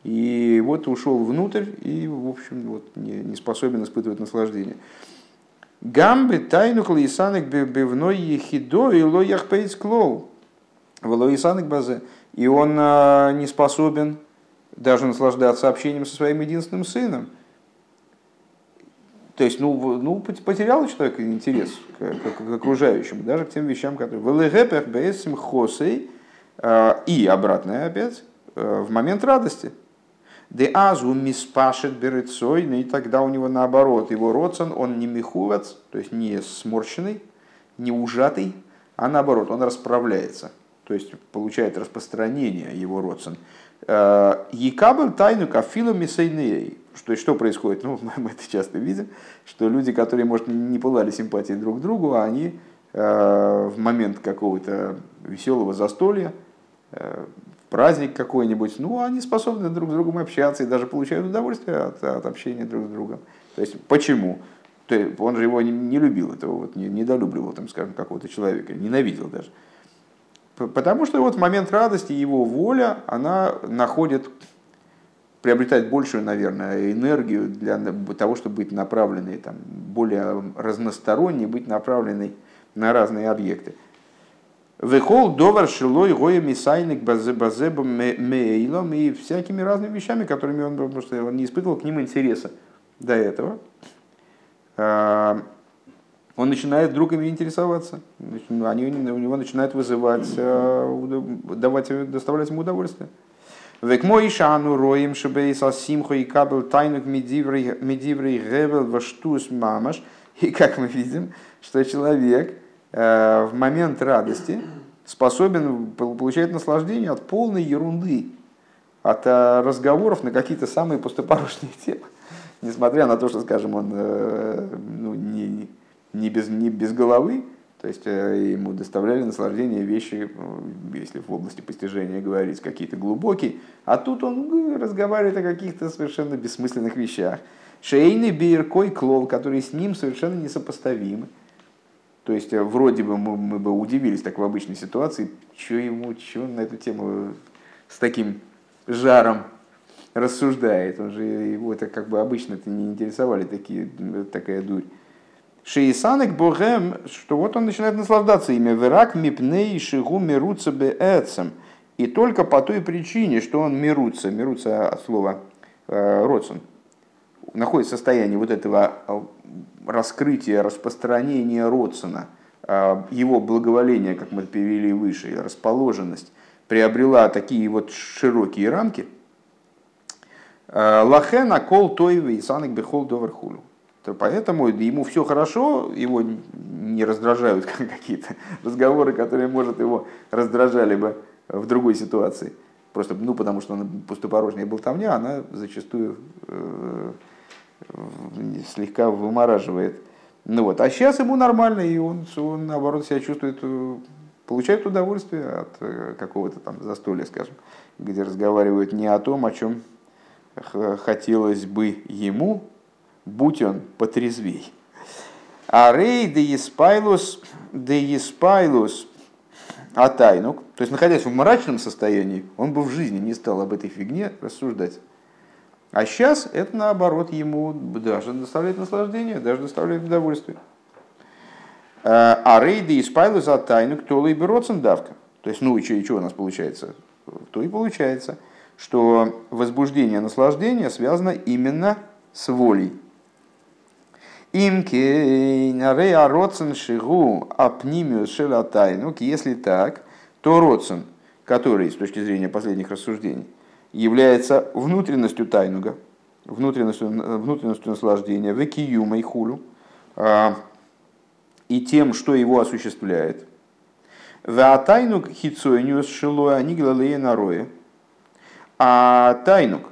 [SPEAKER 1] и вот ушел внутрь, и, в общем, вот, не, не способен испытывать наслаждение. Гамбы тайну клаисанек бивной ехидо и ло яхпейц клоу. Валуисанок базе. И он а, не способен даже наслаждаться общением со своим единственным сыном. То есть, ну, ну потерял человек интерес к, к, к окружающему, даже к тем вещам, которые... В бесим хосей а, и обратное опять, а, в момент радости. Де азу миспашет берецой, ну и тогда у него наоборот, его родствен, он не михувец, то есть не сморщенный, не ужатый, а наоборот, он расправляется то есть получает распространение его родствен. Э, Екабель тайну кафилу мисейней. Что, что происходит? Ну, мы это часто видим, что люди, которые, может, не пылали симпатии друг к другу, а они э, в момент какого-то веселого застолья, э, праздник какой-нибудь, ну, они способны друг с другом общаться и даже получают удовольствие от, от общения друг с другом. То есть, почему? То есть, он же его не, не любил, этого вот, не, недолюбливал, там, скажем, какого-то человека, ненавидел даже. Потому что вот в момент радости его воля, она находит, приобретает большую, наверное, энергию для того, чтобы быть направленной, там, более разносторонней, быть направленной на разные объекты. Вехол довар шилой гоя мисайник базебом мейлом и всякими разными вещами, которыми он, потому что он не испытывал к ним интереса до этого. А, он начинает вдруг ими интересоваться. Они у него начинают вызывать, э, давать, доставлять ему удовольствие. Век мой шану роем шебейс симхо и кабел тайнук медиврей гевел ваштус мамаш. И как мы видим, что человек в момент радости способен получать наслаждение от полной ерунды, от э, разговоров на какие-то самые пустопорожные темы. Несмотря на то, что, скажем, он ну, не, не без, не без головы, то есть э, ему доставляли наслаждение вещи, э, если в области постижения говорить, какие-то глубокие, а тут он разговаривает о каких-то совершенно бессмысленных вещах. Шейный биркой клол, которые с ним совершенно несопоставимы. То есть э, вроде бы мы, мы бы удивились так в обычной ситуации, что ему, что он на эту тему с таким жаром рассуждает. Он же его это как бы обычно это не интересовали такие, такая дурь. Шиисанек богем, что вот он начинает наслаждаться ими. Верак мипней шигу мируца беэцем. И только по той причине, что он мируца, мируца от слова э, родсон, в состоянии вот этого раскрытия, распространения родсона, э, его благоволения, как мы перевели выше, расположенность, приобрела такие вот широкие рамки. Лахена кол тойвы и санек бехол доверхулю то поэтому ему все хорошо, его не раздражают какие-то разговоры, которые, может, его раздражали бы в другой ситуации. Просто, ну, потому что он пустопорожняя болтовня, она зачастую э, слегка вымораживает. Ну вот, а сейчас ему нормально, и он, он наоборот себя чувствует, э, получает удовольствие от э, какого-то там застолья, скажем, где разговаривают не о том, о чем хотелось бы ему, будь он потрезвей. А рей де еспайлус, де еспайлус атайнук, то есть находясь в мрачном состоянии, он бы в жизни не стал об этой фигне рассуждать. А сейчас это наоборот ему даже доставляет наслаждение, даже доставляет удовольствие. А рей де еспайлус атайнук то и давка. То есть, ну и что, и что у нас получается? То и получается, что возбуждение наслаждения связано именно с волей. Имки нарея родсен шигу апнимиус шелатайнук. Если так, то родсен, который, с точки зрения последних рассуждений, является внутренностью тайнуга, внутренностью, внутренностью наслаждения, векиюма и хулю, а, и тем, что его осуществляет. Веатайнук хицойниус шилоя нигла нароя. А тайнук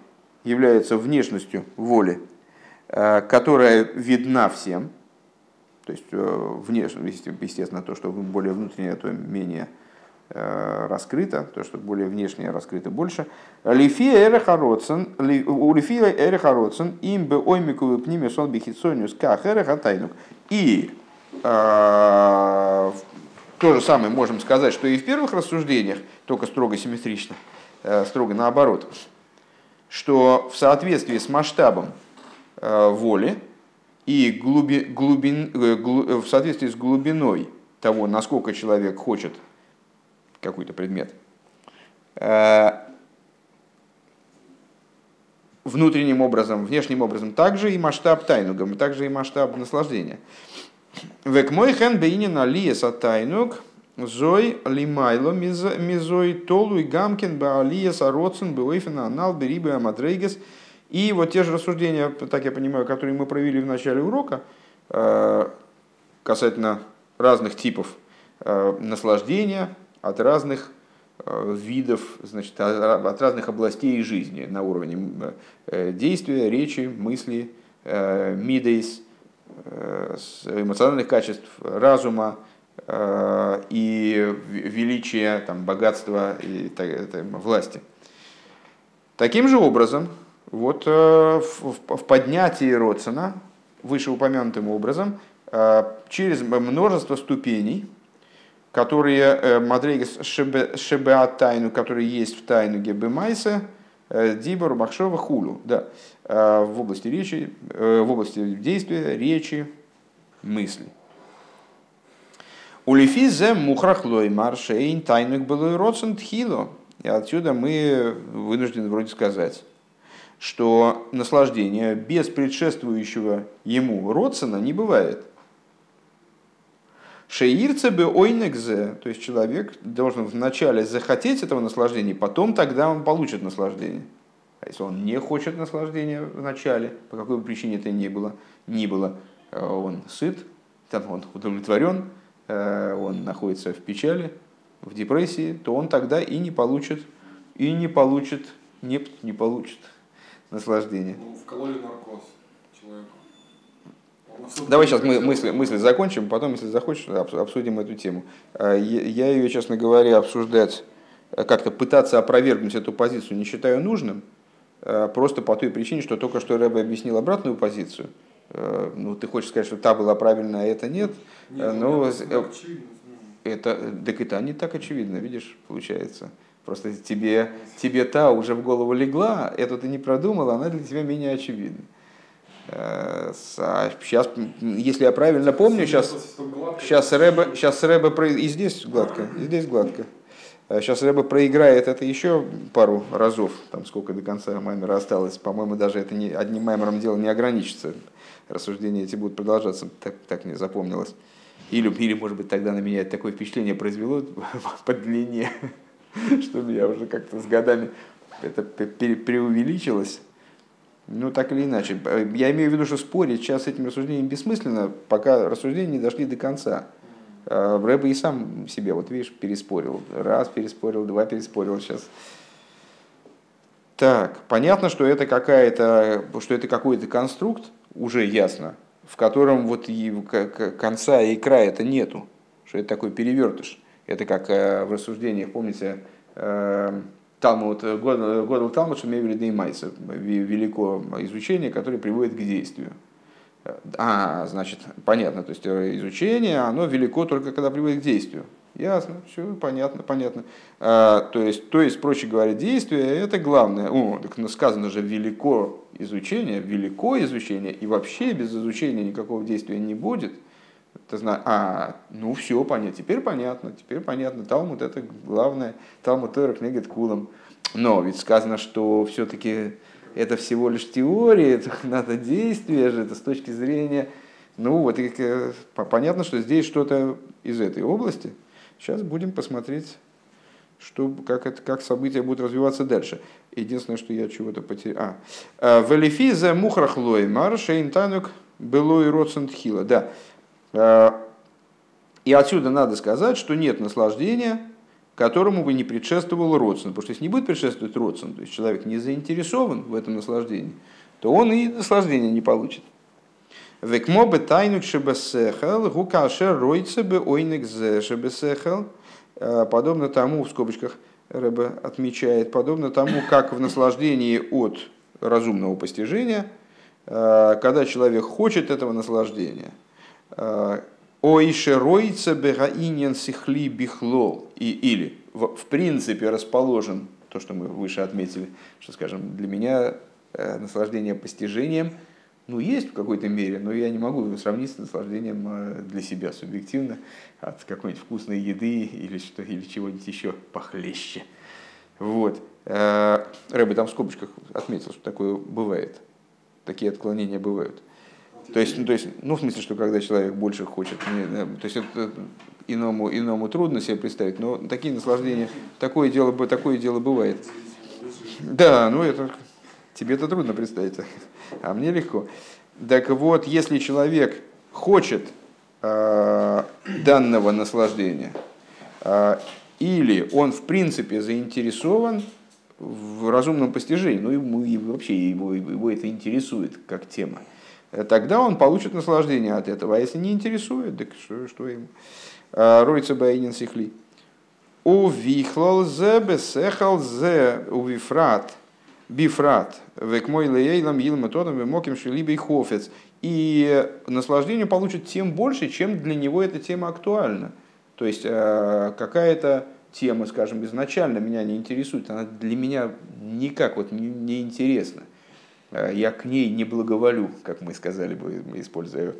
[SPEAKER 1] является внешностью воли, Э, которая видна всем, то есть э, внешне, естественно, то, что более внутреннее, то менее э, раскрыто, то, что более внешнее раскрыто больше. У лифия эрехароцен, им бы оймику пниме сон бихицониус ках эрехатайнук. И э, то же самое можем сказать, что и в первых рассуждениях, только строго симметрично, э, строго наоборот, что в соответствии с масштабом Э, воли и глуби, глубин, э, глу, в соответствии с глубиной того, насколько человек хочет какой-то предмет, э, внутренним образом, внешним образом, также и масштаб тайнуга, также и масштаб наслаждения. Век мой хен бейнина лиеса тайнуг, зой лимайло мизой и гамкин баалиеса родсен беойфена анал берибы амадрейгес – и вот те же рассуждения, так я понимаю, которые мы провели в начале урока, э, касательно разных типов э, наслаждения от разных э, видов, значит, от разных областей жизни на уровне действия, речи, мысли, мидейс, эмоциональных качеств, разума и величия, там, богатства и власти. Таким же образом, вот э, в, поднятии Родсона, вышеупомянутым образом, э, через множество ступеней, которые э, Мадрейгес Шебеат тайну, которые есть в тайну Гебемайса, Дибор, Махшова, Хулу, да, в области речи, в области действия, речи, мысли. Улифизе мухрахлой маршейн тайнук было родсен тхило. И отсюда мы вынуждены вроде сказать, что наслаждение без предшествующего ему родсона не бывает. Шеирце бы ойнекзе, то есть человек должен вначале захотеть этого наслаждения, потом тогда он получит наслаждение. А если он не хочет наслаждения вначале, по какой бы причине это ни было, ни было э, он сыт, там он удовлетворен, э, он находится в печали, в депрессии, то он тогда и не получит, и не получит, не, не получит наслаждения.
[SPEAKER 2] Ну, вкололи наркоз человеку.
[SPEAKER 1] Давай сейчас мы мысли, мысли закончим, потом, если захочешь, обсудим эту тему. А, я ее, честно говоря, обсуждать, э, как-то пытаться опровергнуть эту позицию не считаю нужным, э, просто по той причине, что только что Рэбе объяснил обратную позицию. Э, ну, ты хочешь сказать, что та была правильная, а это нет.
[SPEAKER 2] Нет,
[SPEAKER 1] но
[SPEAKER 2] это
[SPEAKER 1] это, так это не так очевидно, видишь, получается. Просто тебе, тебе та уже в голову легла, эту ты не продумал, она для тебя менее очевидна. Сейчас, если я правильно помню, сейчас, сейчас Рэбе, сейчас Рэбе, и здесь гладко, и здесь гладко. Сейчас Рэбе проиграет это еще пару разов, там сколько до конца маймера осталось. По-моему, даже это не, одним маймером дело не ограничится. Рассуждения эти будут продолжаться, так, так мне запомнилось. Или, или, может быть, тогда на меня такое впечатление произвело по длине, что меня уже как-то с годами это пре- преувеличилось. Ну, так или иначе. Я имею в виду, что спорить сейчас с этим рассуждением бессмысленно, пока рассуждения не дошли до конца. А, Рэбе и сам себе, вот видишь, переспорил. Раз переспорил, два переспорил сейчас. Так, понятно, что это какая-то, что это какой-то конструкт, уже ясно, в котором вот и конца и края это нету, что это такой перевертыш. Это как э, в рассуждениях, помните, э, Талмуд, Годл Талмуд, Шамевели Деймайса, велико изучение, которое приводит к действию. А, значит, понятно, то есть э, изучение, оно велико только когда приводит к действию. Ясно, все понятно, понятно. А, то, есть, то есть, проще говоря, действие это главное. О, так сказано же велико изучение, велико изучение, и вообще без изучения никакого действия не будет. Это зна... А, ну все, понятно, теперь понятно, теперь понятно. Талмуд это главное, Талмуд Тора книга Кулам. Но ведь сказано, что все-таки это всего лишь теория, это надо действие же, это с точки зрения... Ну вот, и, э, по- понятно, что здесь что-то из этой области. Сейчас будем посмотреть, что, как, это, как события будут развиваться дальше. Единственное, что я чего-то потерял. А, Велифиза мухрахлой мар шейнтанук было и родсентхила. Да. А, И отсюда надо сказать, что нет наслаждения, которому бы не предшествовал родствен. Потому что если не будет предшествовать родствен, то есть человек не заинтересован в этом наслаждении, то он и наслаждения не получит. Векмо бы тайнук шебесехел, гукаше ройце бы ойнек зе шебесехел. Э, Подобно тому, в скобочках Рэбе отмечает, подобно тому, как в наслаждении от разумного постижения, э, когда человек хочет этого наслаждения, Ойше ройце бегаинен сихли бихлол. И, или в, в принципе расположен, то, что мы выше отметили, что, скажем, для меня э, наслаждение постижением, ну, есть в какой-то мере, но я не могу его сравнить с наслаждением э, для себя субъективно от какой-нибудь вкусной еды или, что, или чего-нибудь еще похлеще. Вот. Э, Рэбе там в скобочках отметил, что такое бывает. Такие отклонения бывают. То есть, ну, то есть, ну, в смысле, что когда человек больше хочет, не, то есть это иному, иному трудно себе представить, но такие наслаждения, такое дело, такое дело бывает. Да, ну это тебе это трудно представить, а мне легко. Так вот, если человек хочет э, данного наслаждения, э, или он в принципе заинтересован в разумном постижении, ну ему и вообще его, его это интересует как тема, тогда он получит наслаждение от этого. А если не интересует, так что, что ему? Ройца Байнин Сихли. У вихлал зе бесехал зе у вифрат бифрат век мой лейлам тодом вемоким шелибей хофец. И наслаждение получит тем больше, чем для него эта тема актуальна. То есть э, какая-то тема, скажем, изначально меня не интересует, она для меня никак вот не интересна. Э, Я к ней не благоволю, как мы сказали бы, используя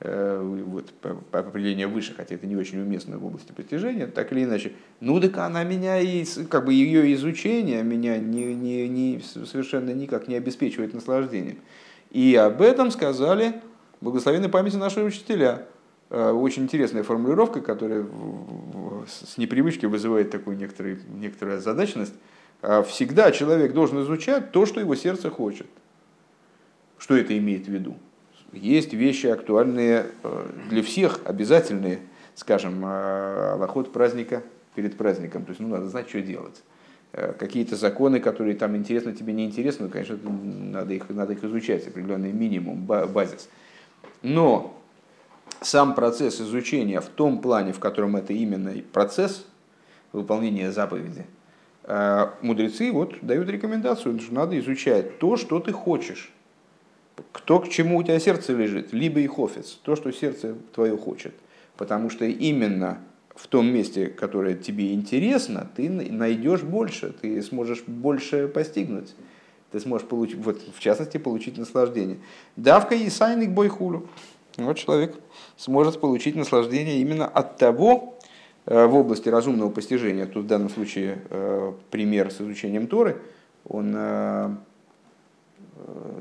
[SPEAKER 1] э, вот, по, определению выше, хотя это не очень уместно в области постижения, так или иначе. Ну так она меня и как бы ее изучение меня не, не, не, совершенно никак не обеспечивает наслаждением. И об этом сказали благословенной памяти наши учителя. очень интересная формулировка, которая с непривычки вызывает такую некоторую, некоторую озадаченность. Всегда человек должен изучать то, что его сердце хочет. Что это имеет в виду? Есть вещи актуальные для всех, обязательные, скажем, аллоход праздника перед праздником. То есть ну, надо знать, что делать. Э, какие-то законы, которые там интересны, тебе не интересны, ну, конечно, надо их, надо их изучать, определенный минимум, базис. Но сам процесс изучения в том плане, в котором это именно процесс выполнения заповеди, э, мудрецы вот дают рекомендацию, что надо изучать то, что ты хочешь. Кто к чему у тебя сердце лежит, либо и хофец, то, что сердце твое хочет. Потому что именно в том месте, которое тебе интересно, ты найдешь больше, ты сможешь больше постигнуть. Ты сможешь получить, вот, в частности, получить наслаждение. Давка и сайник бойхулю. Вот человек сможет получить наслаждение именно от того, э, в области разумного постижения, тут в данном случае э, пример с изучением Торы, он э,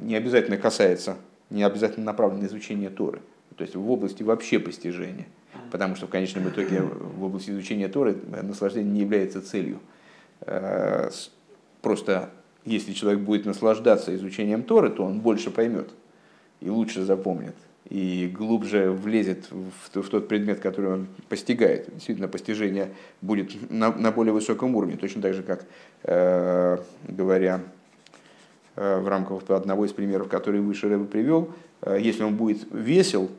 [SPEAKER 1] не обязательно касается, не обязательно направлен на изучение Торы, то есть в области вообще постижения – потому что в конечном итоге в области изучения Торы наслаждение не является целью. Э, просто если человек будет наслаждаться изучением Торы, то он больше поймет и лучше запомнит, и глубже влезет в, тот предмет, который он постигает. Действительно, постижение будет на, более высоком уровне, точно так же, как, э, говоря э, в рамках одного из примеров, который выше Рэбе привел, если он будет весел,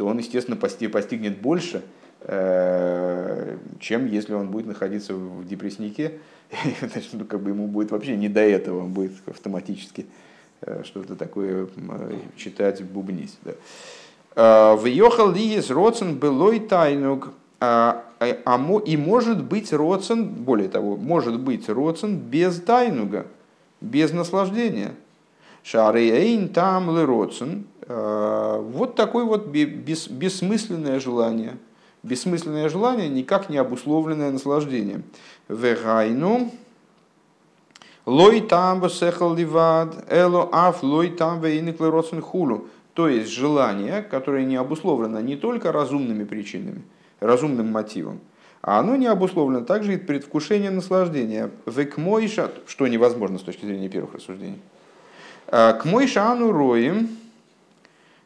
[SPEAKER 1] то он, естественно, постигнет больше, э, чем если он будет находиться в депресснике. Значит, ну, как бы ему будет вообще не до этого, он будет автоматически э, что-то такое читать, бубнить. Да. Въехал ли из родсен былой тайнук, а, и может быть родсен, более того, может быть родсен без тайнуга, без наслаждения. Шары эйн там ле родсен, Э, вот такое вот бес, бессмысленное желание. Бессмысленное желание, никак не обусловленное наслаждением. Вегайну, лой там сехал ливад, эло аф лой там вейник хулу. То есть желание, которое не обусловлено не только разумными причинами, разумным мотивом, а оно не обусловлено также и предвкушением наслаждения. Векмойша, что невозможно с точки зрения первых рассуждений. Э, к мойшану роем,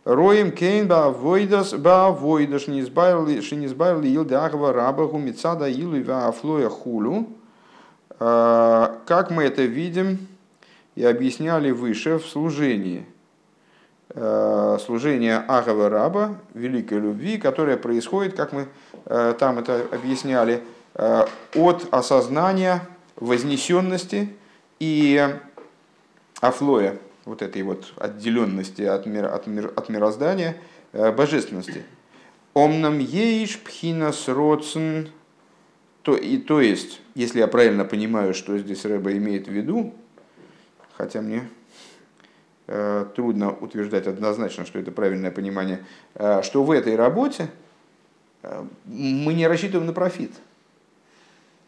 [SPEAKER 1] Роем кейн ба войдас ба войдаш не избавили ил дягва рабаху мецада илу ва афлоя хулу. А, как мы это видим и объясняли выше в служении. А, служение Агава Раба, великой любви, которое происходит, как мы а, там это объясняли, от осознания вознесенности и афлоя, вот этой вот отделенности от, мира, от, мир, от мироздания, э, божественности. Омнам еиш пхинас родсен, то, и, то есть, если я правильно понимаю, что здесь Рэба имеет в виду, хотя мне э, трудно утверждать однозначно, что это правильное понимание, э, что в этой работе э, мы не рассчитываем на профит.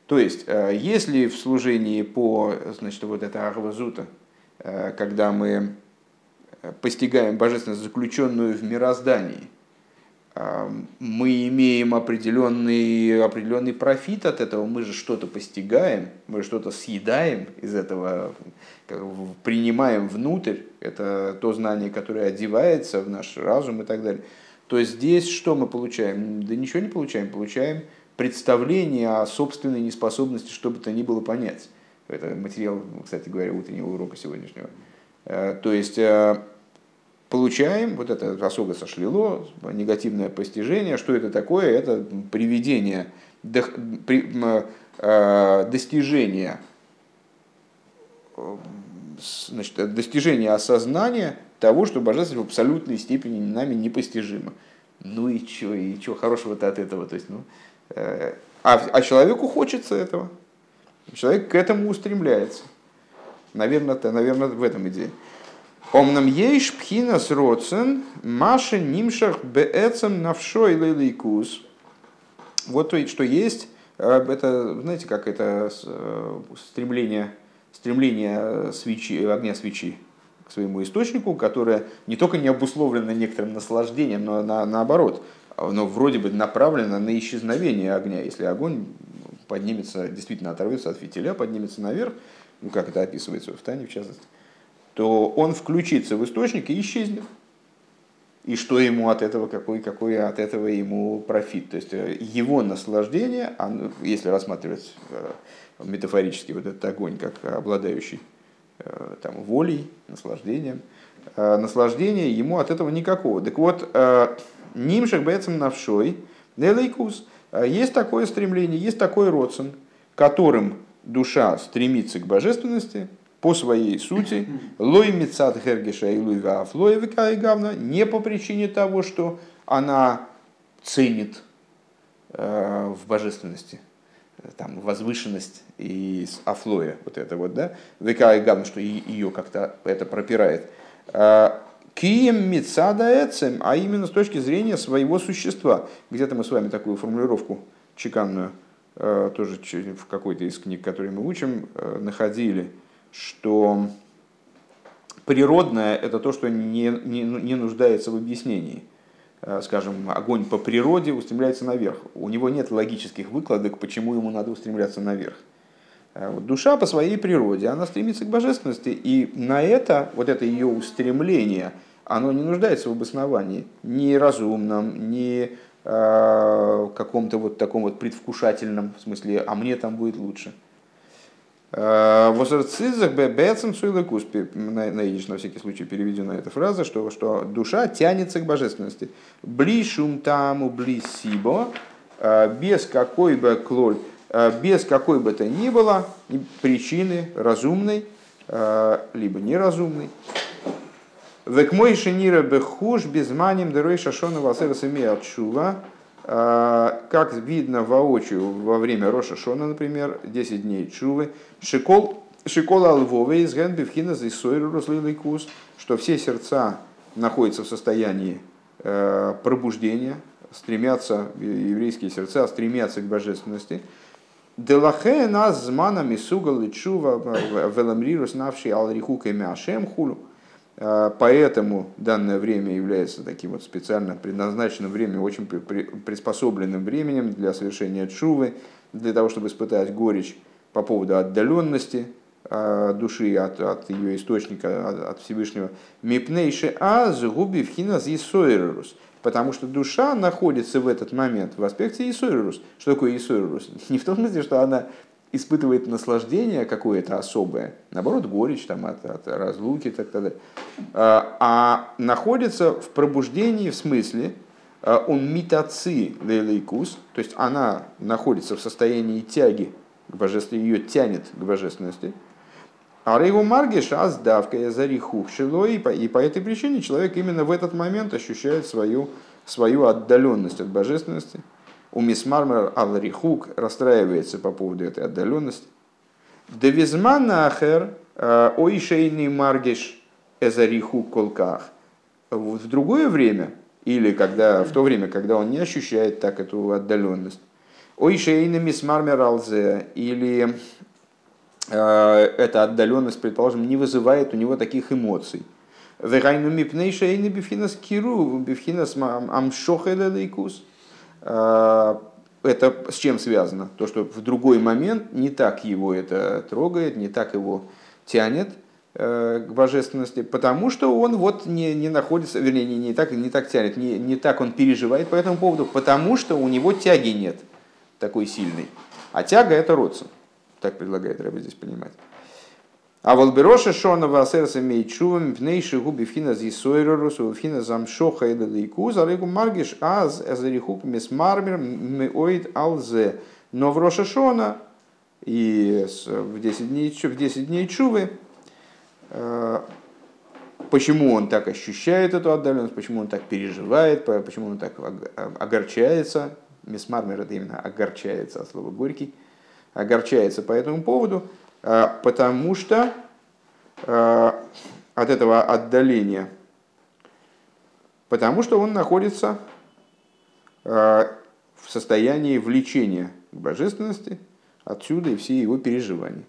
[SPEAKER 1] То есть, э, если в служении по, значит, вот это Ахвазута, Э, когда мы постигаем божественность, заключенную в мироздании, э, мы имеем определенный, определенный профит от этого, мы же что-то постигаем, мы что-то съедаем из этого, принимаем внутрь, это то знание, которое одевается в наш разум и так далее. То здесь что мы получаем? Да ничего не получаем, получаем представление о собственной неспособности что бы то ни было понять. Это материал, кстати говоря, утреннего урока сегодняшнего. Э, то есть э, получаем вот это особо сошлило, негативное постижение. Что это такое? Это приведение, э, достижение, значит, достижение осознания того, что божественность в абсолютной степени нами непостижимо. Ну и что, и что хорошего-то от этого? То есть, ну, а, а человеку хочется этого. Человек к этому устремляется. Наверное, это, наверное в этом идея. Омнам ейш пхинас роцен, маша нимшах беэцем навшой лейликус. Вот то, что есть, э, это, знаете, как это э, стремление, стремление свечи, огня свечи к своему источнику, которое не только не обусловлено некоторым наслаждением, но на, наоборот, оно вроде бы направлено на исчезновение огня. Если огонь поднимется, действительно оторвется от фитиля, поднимется наверх, ну как это описывается в Тане в частности, то он включится в источник и исчезнет. И что ему от этого, какой, какой от этого ему профит. То есть э, его наслаждение, если рассматривать э, метафорически вот этот огонь как обладающий э, там, волей, наслаждением, наслаждение ему от этого никакого. Так вот, нимшах бецем навшой, нелейкус, есть такое стремление, есть такой родствен, которым душа стремится к божественности, по своей сути, лой мецат хергиша и луй гафлой и гавна, не по причине того, что она ценит э, в божественности, там, возвышенность и афлоя, вот это вот, да, века и гавна, что ее как-то это пропирает. Э, Кием мецада эцем, а именно с точки зрения своего существа. Где-то мы с вами такую формулировку чеканную, э, тоже в какой-то из книг, которые мы учим, э, находили – что природное – это то, что не, не, не нуждается в объяснении. Э, скажем, огонь по природе устремляется наверх. У него нет логических выкладок, почему ему надо устремляться наверх. Э, вот душа по своей природе, она стремится к божественности, и на это, вот это ее устремление, оно не нуждается в обосновании, ни разумном, ни э, каком-то вот таком вот предвкушательном, смысле, а мне там будет лучше – Возрцизах бецем суйлыкус, найдешь на всякий случай переведена эта фраза, что, что душа тянется к божественности. Блишум таму блисибо, э, без какой бы клоль, э, без какой бы то ни было причины разумной, э, либо неразумной. Век мой шенира бехуш без маним дырой шашона васера от чува, а, как видно воочию во время Роша Шона, например, 10 дней Чувы, Шикол, Шикол Алвове из Генбивхина за Руслилайкус, что все сердца находятся в состоянии э, пробуждения, стремятся, еврейские сердца стремятся к божественности. Делахе нас зманами сугал и чува веламрирус навший алрихука мяшем хулу. А, поэтому данное время является таким вот специально предназначенным временем, очень приспособленным временем для совершения чувы, для того, чтобы испытать горечь по поводу отдаленности а, души от, от ее источника, от, от Всевышнего. Мипнейши а губи вхинас исойрус. Потому что душа находится в этот момент в аспекте Исойрус. Что такое Исойрус? Не в том смысле, что она испытывает наслаждение какое-то особое, наоборот, горечь там, от, от разлуки и так далее, а, а находится в пробуждении в смысле, а, он митаци лейлейкус, то есть она находится в состоянии тяги к божественности, ее тянет к божественности, а Рейву Маргиш аздавка я зарихух шилой, и по этой причине человек именно в этот момент ощущает свою, свою отдаленность от божественности – у Мисмармер Алрихук расстраивается по поводу этой отдаленности. Девизман ахер э, ойшейный маргиш эзарихук колках. В другое время, или когда, в то время, когда он не ощущает так эту отдаленность, ойшейный мисмармер алзе, или э, эта отдаленность, предположим, не вызывает у него таких эмоций. Вегайну мипнейшейный бифхинас киру, бифхинас амшохелелейкус. А, это с чем связано? То, что в другой момент не так его это трогает, не так его тянет э, к божественности, потому что он вот не, не находится, вернее, не, не, так, не так тянет, не, не так он переживает по этому поводу, потому что у него тяги нет такой сильной. А тяга это родство. Так предлагает Рэбби здесь понимать. А волбероша шона васерса мейчувам пнейши губи фина зисойрорусу фина замшоха и лейку за регу маргиш аз эзерихук мисмармер меоид алзе. Но в Роша Шона и в 10 дней, в 10 дней чувы э, почему он так ощущает эту отдаленность, почему он так переживает, почему он так огорчается. Мисмармер это именно огорчается от слова горький, огорчается по этому поводу – Э, потому что э, от этого отдаления, потому что он находится э, в состоянии влечения к божественности, отсюда и все его переживания.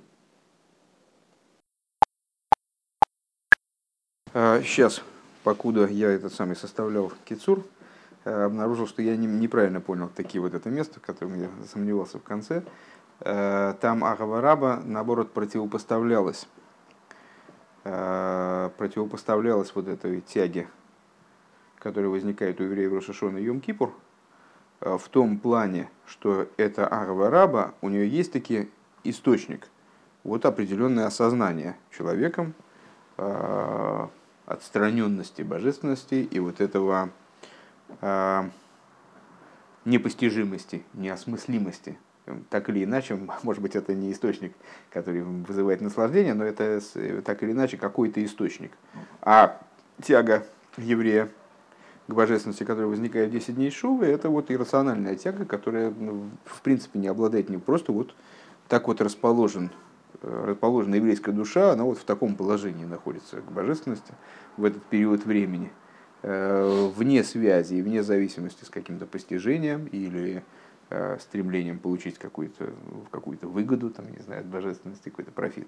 [SPEAKER 1] Сейчас, покуда я этот самый составлял кицур, обнаружил, что я неправильно понял такие вот это место, в котором я сомневался в конце. Там Агавараба, наоборот, противопоставлялась противопоставлялась вот этой тяге, которая возникает у евреев Рошашона и Йом-Кипур, в том плане, что это Агава у нее есть таки источник, вот определенное осознание человеком отстраненности божественности и вот этого э, непостижимости, неосмыслимости. Так или иначе, может быть, это не источник, который вызывает наслаждение, но это так или иначе какой-то источник. А тяга еврея к божественности, которая возникает в 10 дней Шувы, это вот иррациональная тяга, которая ну, в принципе не обладает не просто вот так вот расположен расположена еврейская душа, она вот в таком положении находится к божественности в этот период времени, э, вне связи вне зависимости с каким-то постижением или э, стремлением получить какую-то какую выгоду, там, не знаю, от божественности, какой-то профит.